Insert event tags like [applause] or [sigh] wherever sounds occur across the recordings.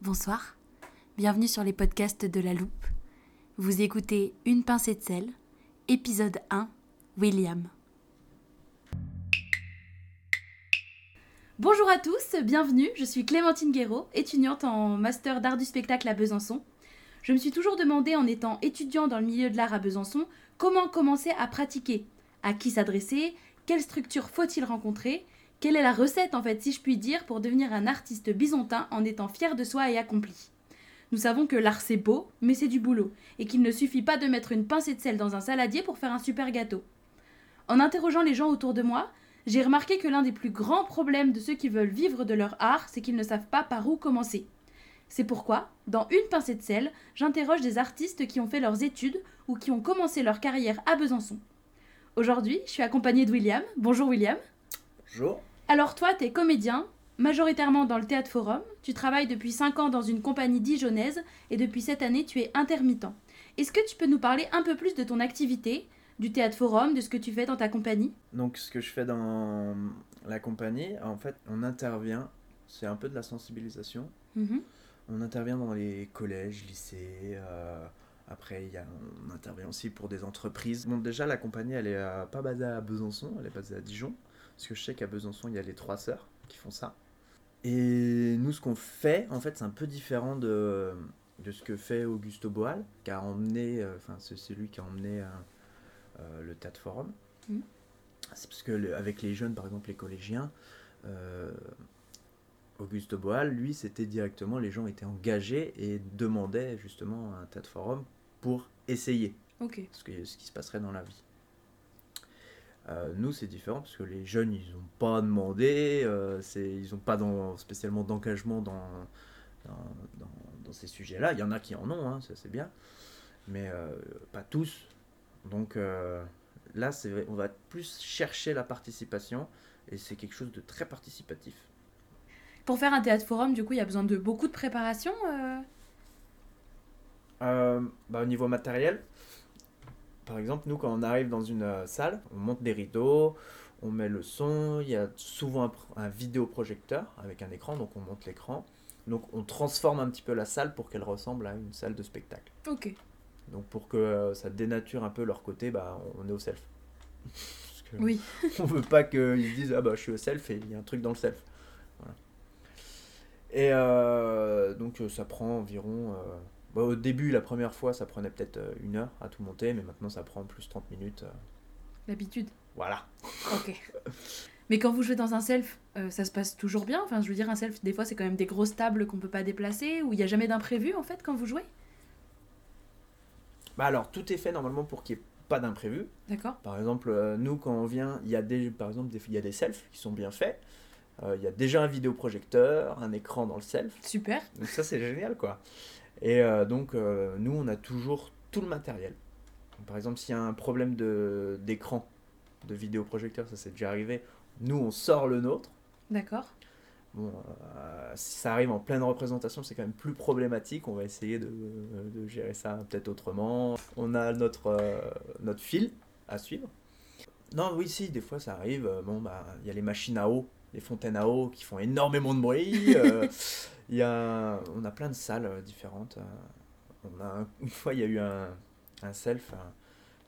Bonsoir, bienvenue sur les podcasts de la loupe. Vous écoutez Une pincée de sel, épisode 1, William. Bonjour à tous, bienvenue, je suis Clémentine Guéraud, étudiante en master d'art du spectacle à Besançon. Je me suis toujours demandé en étant étudiant dans le milieu de l'art à Besançon comment commencer à pratiquer, à qui s'adresser, quelle structure faut-il rencontrer quelle est la recette, en fait, si je puis dire, pour devenir un artiste byzantin en étant fier de soi et accompli? Nous savons que l'art c'est beau, mais c'est du boulot, et qu'il ne suffit pas de mettre une pincée de sel dans un saladier pour faire un super gâteau. En interrogeant les gens autour de moi, j'ai remarqué que l'un des plus grands problèmes de ceux qui veulent vivre de leur art, c'est qu'ils ne savent pas par où commencer. C'est pourquoi, dans Une pincée de sel, j'interroge des artistes qui ont fait leurs études ou qui ont commencé leur carrière à Besançon. Aujourd'hui, je suis accompagnée de William. Bonjour William. Bonjour. Alors toi, tu es comédien, majoritairement dans le théâtre forum. Tu travailles depuis 5 ans dans une compagnie dijonnaise et depuis cette année, tu es intermittent. Est-ce que tu peux nous parler un peu plus de ton activité, du théâtre forum, de ce que tu fais dans ta compagnie? Donc ce que je fais dans la compagnie, en fait, on intervient, c'est un peu de la sensibilisation. Mhm. On intervient dans les collèges, lycées. euh, après, il y a, on intervient aussi pour des entreprises. Bon, déjà, la compagnie, elle est euh, pas basée à Besançon, elle est basée à Dijon. Parce que je sais qu'à Besançon, il y a les trois sœurs qui font ça. Et nous, ce qu'on fait, en fait, c'est un peu différent de, de ce que fait Augusto Boal, qui a emmené, euh, enfin, c'est c'est lui qui a emmené euh, euh, le Théâtre Forum. Mhm. C'est parce que le- avec les jeunes, par exemple, les collégiens, euh, Auguste Boal, lui, c'était directement, les gens étaient engagés et demandaient justement un Théâtre Forum pour essayer Ok. ce, que, ce qui se passerait dans la vie. Euh, nous, c'est différent parce que les jeunes, ils n'ont pas demandé, euh, ils n'ont pas dans- spécialement d'engagement dans, dans, dans- dans ces sujets-là. Il y en a qui en ont, hein, ça c'est bien, mais euh, pas tous. Donc là, on va plus chercher la participation et c'est quelque chose de très participatif. Pour faire un théâtre forum, du coup, il y a besoin de beaucoup de préparation. bah, au niveau matériel, par exemple, nous, quand on arrive dans une euh, salle, on monte des rideaux, on met le son, il y a souvent un, pr- un vidéoprojecteur avec un écran, donc on monte l'écran. Donc on transforme un petit peu la salle pour qu'elle ressemble à une salle de spectacle. Ok. Donc pour que euh, ça dénature un peu leur côté, bah, on est au self. [laughs] Oui. [laughs] on veut pas qu'ils se disent ah bah je suis au self et il y a un truc dans le self. Voilà. Et euh, donc ça prend environ. Bah, au début, la première fois, ça prenait peut-être euh, une heure à tout monter, mais maintenant ça prend plus 30 minutes. euh, L'habitude. voilà. Ok. Mais quand vous jouez dans un self, euh, ça se passe toujours bien? Enfin, je veux dire, un self, des fois, c'est quand même des grosses tables qu'on peut pas déplacer, où il n'y a jamais d'imprévu, en fait, quand vous jouez? Bah alors tout est fait normalement pour qu'il n'y ait pas d'imprévu. D'accord Par exemple, euh, nous quand on vient, il y a des, par exemple, il y a des selfs qui sont bien faits. Euh, il y a déjà un vidéoprojecteur, un écran dans le self. Super. Donc ça c'est génial quoi. Et euh, donc euh, nous on a toujours tout le matériel. Donc, par exemple s'il y a un problème d'écran, de vidéoprojecteur, ça c'est déjà arrivé, nous on sort le nôtre. D'accord. Bon, euh, si ça arrive en pleine représentation, c'est quand même plus problématique. On va essayer de, de gérer ça peut-être autrement. On a notre, notre fil à suivre. Non, oui, si, des fois ça arrive. Bon, bah, il y a les machines à eau, les fontaines à eau qui font énormément de bruit. euh, [laughs] Il y a, on a plein de salles euh, différentes. euh, On a un- une fois, il y a eu un, un self. un-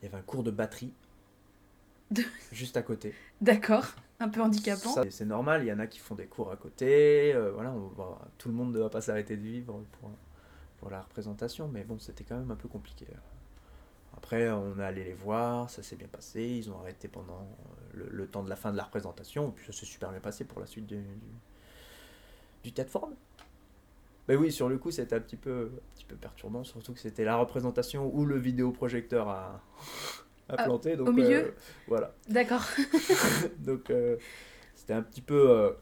il y avait un cours de batterie De- [laughs] juste à côté. D'accord. Un peu handicapant. C'est normal, il y en a qui font des cours à côté. euh, voilà, on tout le monde ne va pas s'arrêter de vivre pour, pour la représentation, mais bon, c'était quand même un peu compliqué. Après, on est allé les voir, ça s'est bien passé. Ils ont arrêté pendant le, le temps de la fin de la représentation, et puis ça s'est super bien passé pour la suite du, du, du théâtre forum. Mais oui, sur le coup, c'était un petit peu, un petit peu perturbant, surtout que c'était la représentation où le vidéoprojecteur a, a Ah, planté. Donc, au milieu euh, Voilà. D'accord. [laughs] Donc euh, c'était un petit peu euh,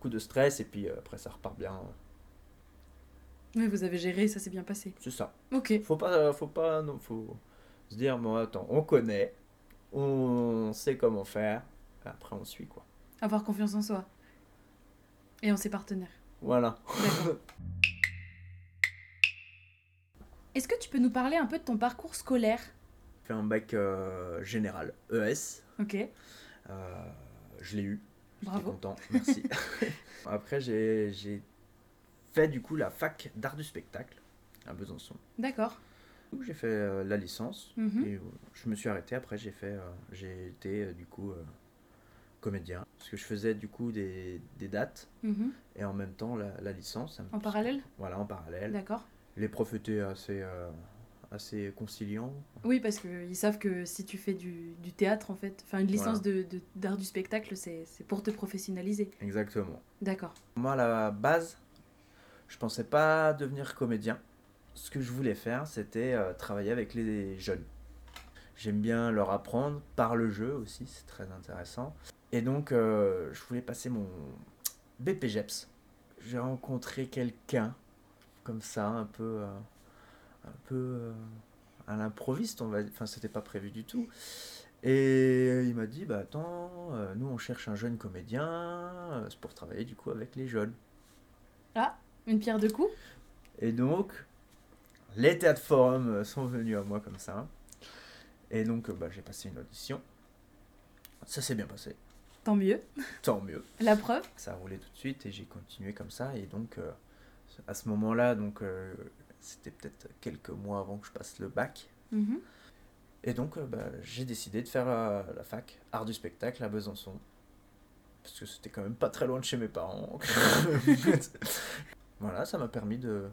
coup de stress et puis après ça repart bien. Mais vous avez géré, ça s'est bien passé. C'est ça. Ok. Faut pas, faut pas, non, faut se dire bon attends, on connaît, on sait comment faire. Après on suit quoi. Avoir confiance en soi. Et en ses partenaires. Voilà. [laughs] Est-ce que tu peux nous parler un peu de ton parcours scolaire? J'ai fait un bac euh, général ES. Ok. Euh, je l'ai eu. Bravo. content. Merci. [laughs] Après j'ai j'ai fait du coup la fac d'art du spectacle à Besançon. D'accord. Où j'ai fait euh, la licence Mhm. et euh, je me suis arrêté. Après, j'ai fait, euh, j'ai été du coup comédien parce que je faisais du coup des, des dates Mhm. et en même temps la, la licence. En parallèle? Voilà, en parallèle. D'accord. Les profs étaient assez, euh, assez conciliants. Oui, parce qu'ils savent que si tu fais du, du théâtre, en fait, enfin une licence de- de- d'art du spectacle, c'est c'est pour te professionnaliser. Exactement. D'accord. Moi, à la base, je pensais pas devenir comédien. Ce que je voulais faire, c'était euh, travailler avec les jeunes. J'aime bien leur apprendre par le jeu aussi, c'est très intéressant. Et donc, euh, je voulais passer mon BPGEPS. J'ai rencontré quelqu'un comme ça, un peu, euh, un peu à l'improviste, on va. Enfin, c'était pas prévu du tout. Et il m'a dit, bah attends, nous on cherche un jeune comédien, c'est pour travailler du coup avec les jeunes. Une pierre deux coups? Et donc, les théâtres forums euh, sont venus à moi comme ça. Et donc, euh, bah, j'ai passé une audition. Ça s'est bien passé. Tant mieux. Tant mieux. La preuve Ça a roulé tout de suite et j'ai continué comme ça. Et donc, euh, à ce moment-là, donc euh, c'était peut-être quelques mois avant que je passe le bac. Mhm. Et donc, euh, bah, j'ai décidé de faire euh, la fac art du spectacle à Besançon. Parce que c'était quand même pas très loin de chez mes parents. [laughs] [laughs] voilà, ça m'a permis de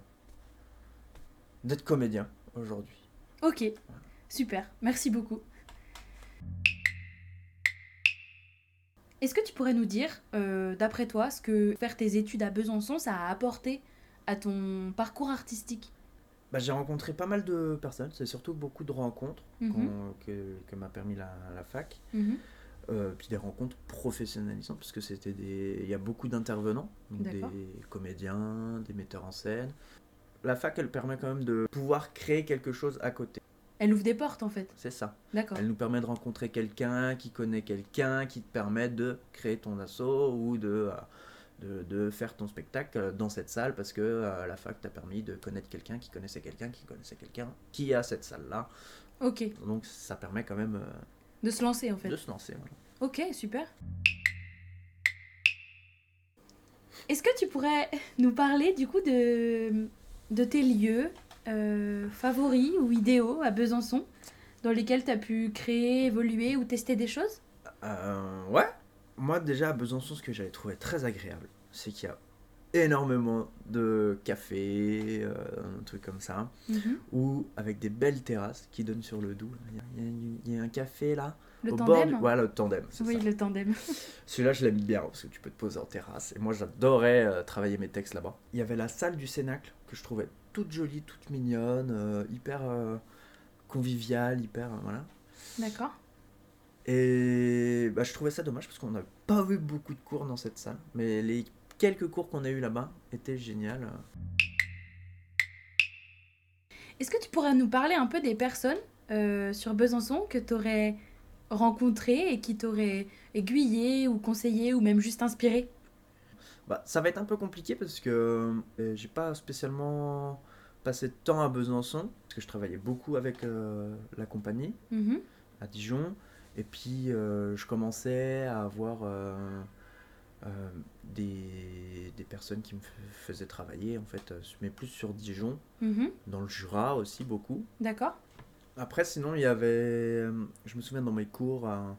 d'être comédien aujourd'hui. Ok, super, merci beaucoup. Est-ce que tu pourrais nous dire, euh, d'après toi, ce que faire tes études à Besançon, ça a apporté à ton parcours artistique? Bah, j'ai rencontré pas mal de personnes, c'est surtout beaucoup de rencontres Mhm. que, que m'a permis la, la fac. Mhm. Euh, puis des rencontres professionnalisantes, parce que c'était des... il y a beaucoup d'intervenants, des comédiens, des metteurs en scène. La fac, elle permet quand même de pouvoir créer quelque chose à côté. Elle ouvre des portes en fait. C'est ça. D'accord. Elle nous permet de rencontrer quelqu'un qui connaît quelqu'un, qui te permet de créer ton assaut ou de, euh, de, de faire ton spectacle dans cette salle parce que euh, la fac t'a permis de connaître quelqu'un qui connaissait quelqu'un qui connaissait quelqu'un qui a cette salle-là. Ok, Donc ça permet quand même euh, de se lancer en fait. de se lancer. voilà. Ok, super. Est-ce que tu pourrais [laughs] nous parler du coup de, de tes lieux euh, favoris ou idéaux à Besançon dans lesquels tu as pu créer, évoluer ou tester des choses? Euh, ouais. Moi déjà à Besançon, ce que j'avais trouvé très agréable, c'est qu'il y a énormément de cafés, euh, un truc comme ça, Mhm. ou avec des belles terrasses qui donnent sur le Doubs. Il y a- il y un café là. Le au bord tandem du- Voilà, le tandem, Oui, ça. le tandem. [laughs] Celui-là, je l'aime bien parce que tu peux te poser en terrasse. Et moi, j'adorais euh, travailler mes textes là-bas. Il y avait la salle du Cénacle que je trouvais toute jolie, toute mignonne, euh, hyper euh, conviviale, hyper. euh, voilà. D'accord. Et bah, je trouvais ça dommage parce qu'on n'a pas eu beaucoup de cours dans cette salle. Mais les quelques cours qu'on a eu là-bas étaient géniaux. Est-ce que tu pourrais nous parler un peu des personnes sur Besançon que tu aurais rencontrées et qui t'auraient aiguillé ou conseillé ou même juste inspiré Bah, ça va être un peu compliqué parce que euh, j'ai pas spécialement passé de temps à Besançon parce que je travaillais beaucoup avec euh, la compagnie. Mhm. à Dijon. Et puis, euh, je commençais à avoir euh, des, des personnes qui me faisaient travailler, en fait, mais plus sur Dijon, Mhm. dans le Jura aussi beaucoup. D'accord. Après, sinon, il y avait, euh, je me souviens dans mes cours, euh,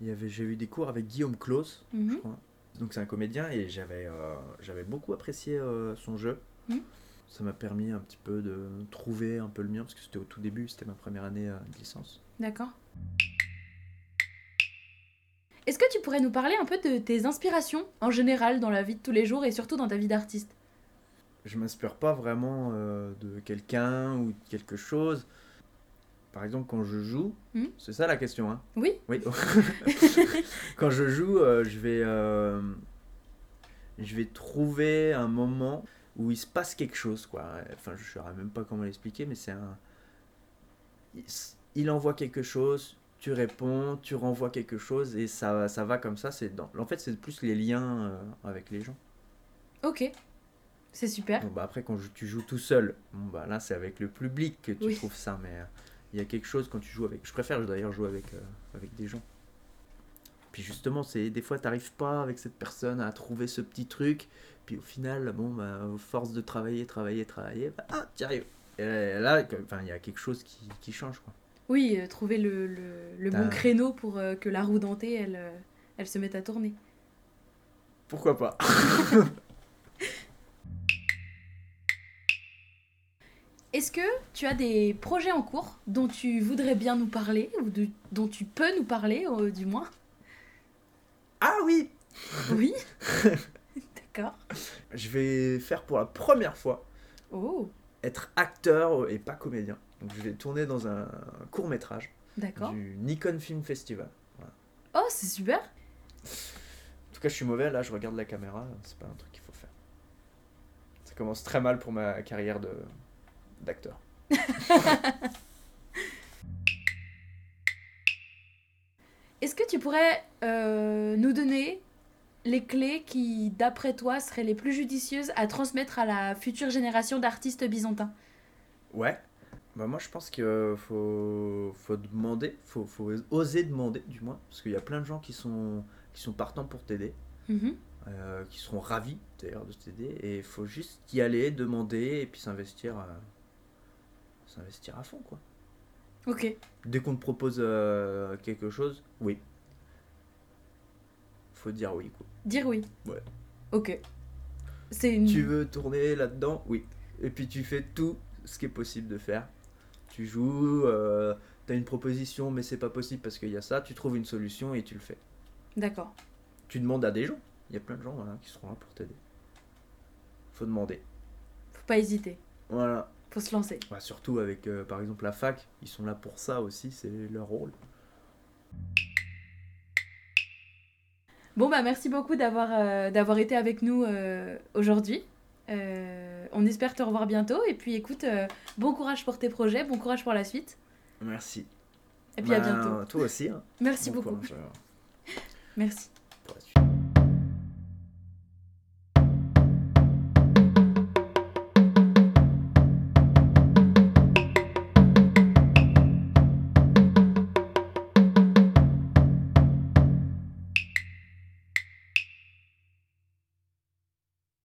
il y avait, j'ai eu des cours avec Guillaume Claus, je Mhm. crois. Donc, c'est un comédien et j'avais, euh, j'avais beaucoup apprécié euh, son jeu. Mhm. Ça m'a permis un petit peu de trouver un peu le mien, parce que c'était au tout début, c'était ma première année euh, de licence. D'accord. Est-ce que tu pourrais nous parler un peu de tes inspirations en général dans la vie de tous les jours et surtout dans ta vie d'artiste? Je m'inspire pas vraiment de quelqu'un ou de quelque chose. Par exemple, quand je joue, Mhm. c'est ça la question, hein Oui Oui. [laughs] [laughs] quand je joue, euh, je vais, euh, je vais trouver un moment où il se passe quelque chose, quoi. Enfin, je ne saurais même pas comment l'expliquer, mais c'est un. il- envoie quelque chose, tu réponds, tu renvoies quelque chose, et ça, ça va comme ça. C'est dans... En fait, c'est plus les liens euh, avec les gens. Ok. C'est super. Bon, bah après, quand tu joues tout seul, bon, bah là, c'est avec le public que tu Oui. trouves ça, mais il y a quelque chose quand tu joues avec. Je préfère d'ailleurs jouer avec, euh, avec des gens. Puis justement, c'est des fois, t'arrives pas avec cette personne à trouver ce petit truc. Puis au final, bon, bah, force de travailler, travailler, travailler, bah, ah, t'y arrives. Et là, enfin, il y a quelque chose qui, qui change, quoi. Oui, euh, trouver le, le, le bon créneau pour euh, que la roue dentée, elle, elle se mette à tourner. Pourquoi pas? [laughs] Est-ce que tu as des projets en cours dont tu voudrais bien nous parler, ou de- dont tu peux nous parler, euh, du moins? Ah oui! Oui? [laughs] D'accord. Je vais faire pour la première fois Oh, être acteur et pas comédien. Donc je vais tourner dans un court métrage du Nikon Film Festival. Oh, c'est super! En tout cas, je suis mauvais, là je regarde la caméra, c'est pas un truc qu'il faut faire. Ça commence très mal pour ma carrière de d'acteur. [laughs] Est-ce que tu pourrais euh, nous donner les clés qui, d'après toi, seraient les plus judicieuses à transmettre à la future génération d'artistes byzantins? Ouais. Bah moi je pense que faut, faut demander, faut, faut oser demander du moins, parce qu'il y a plein de gens qui sont, qui sont partants pour t'aider, Mhm. euh, qui seront ravis d'ailleurs de t'aider, et il faut juste y aller, demander, et puis s'investir euh, s'investir à fond quoi. Ok. Dès qu'on te propose euh, quelque chose, oui. Faut dire oui quoi. Dire oui. Ouais. Ok. C'est une... Tu veux tourner là-dedans Oui. Et puis tu fais tout ce qui est possible de faire. Tu joues, euh, t'as une proposition mais c'est pas possible parce qu'il y a ça, tu trouves une solution et tu le fais. D'accord. Tu demandes à des gens. Il y a plein de gens voilà, qui seront là pour t'aider. Faut demander. Faut pas hésiter. Voilà. Faut se lancer. Bah, surtout avec euh, par exemple la fac, ils sont là pour ça aussi, c'est leur rôle. Bon, bah merci beaucoup d'avoir euh, d'avoir été avec nous euh, aujourd'hui. On espère te revoir bientôt. Et puis écoute, bon courage pour tes projets, bon courage pour la suite. Merci. Et puis à Ben, bientôt. Toi aussi. hein. Merci Bon beaucoup. courage, Merci. pour la suite.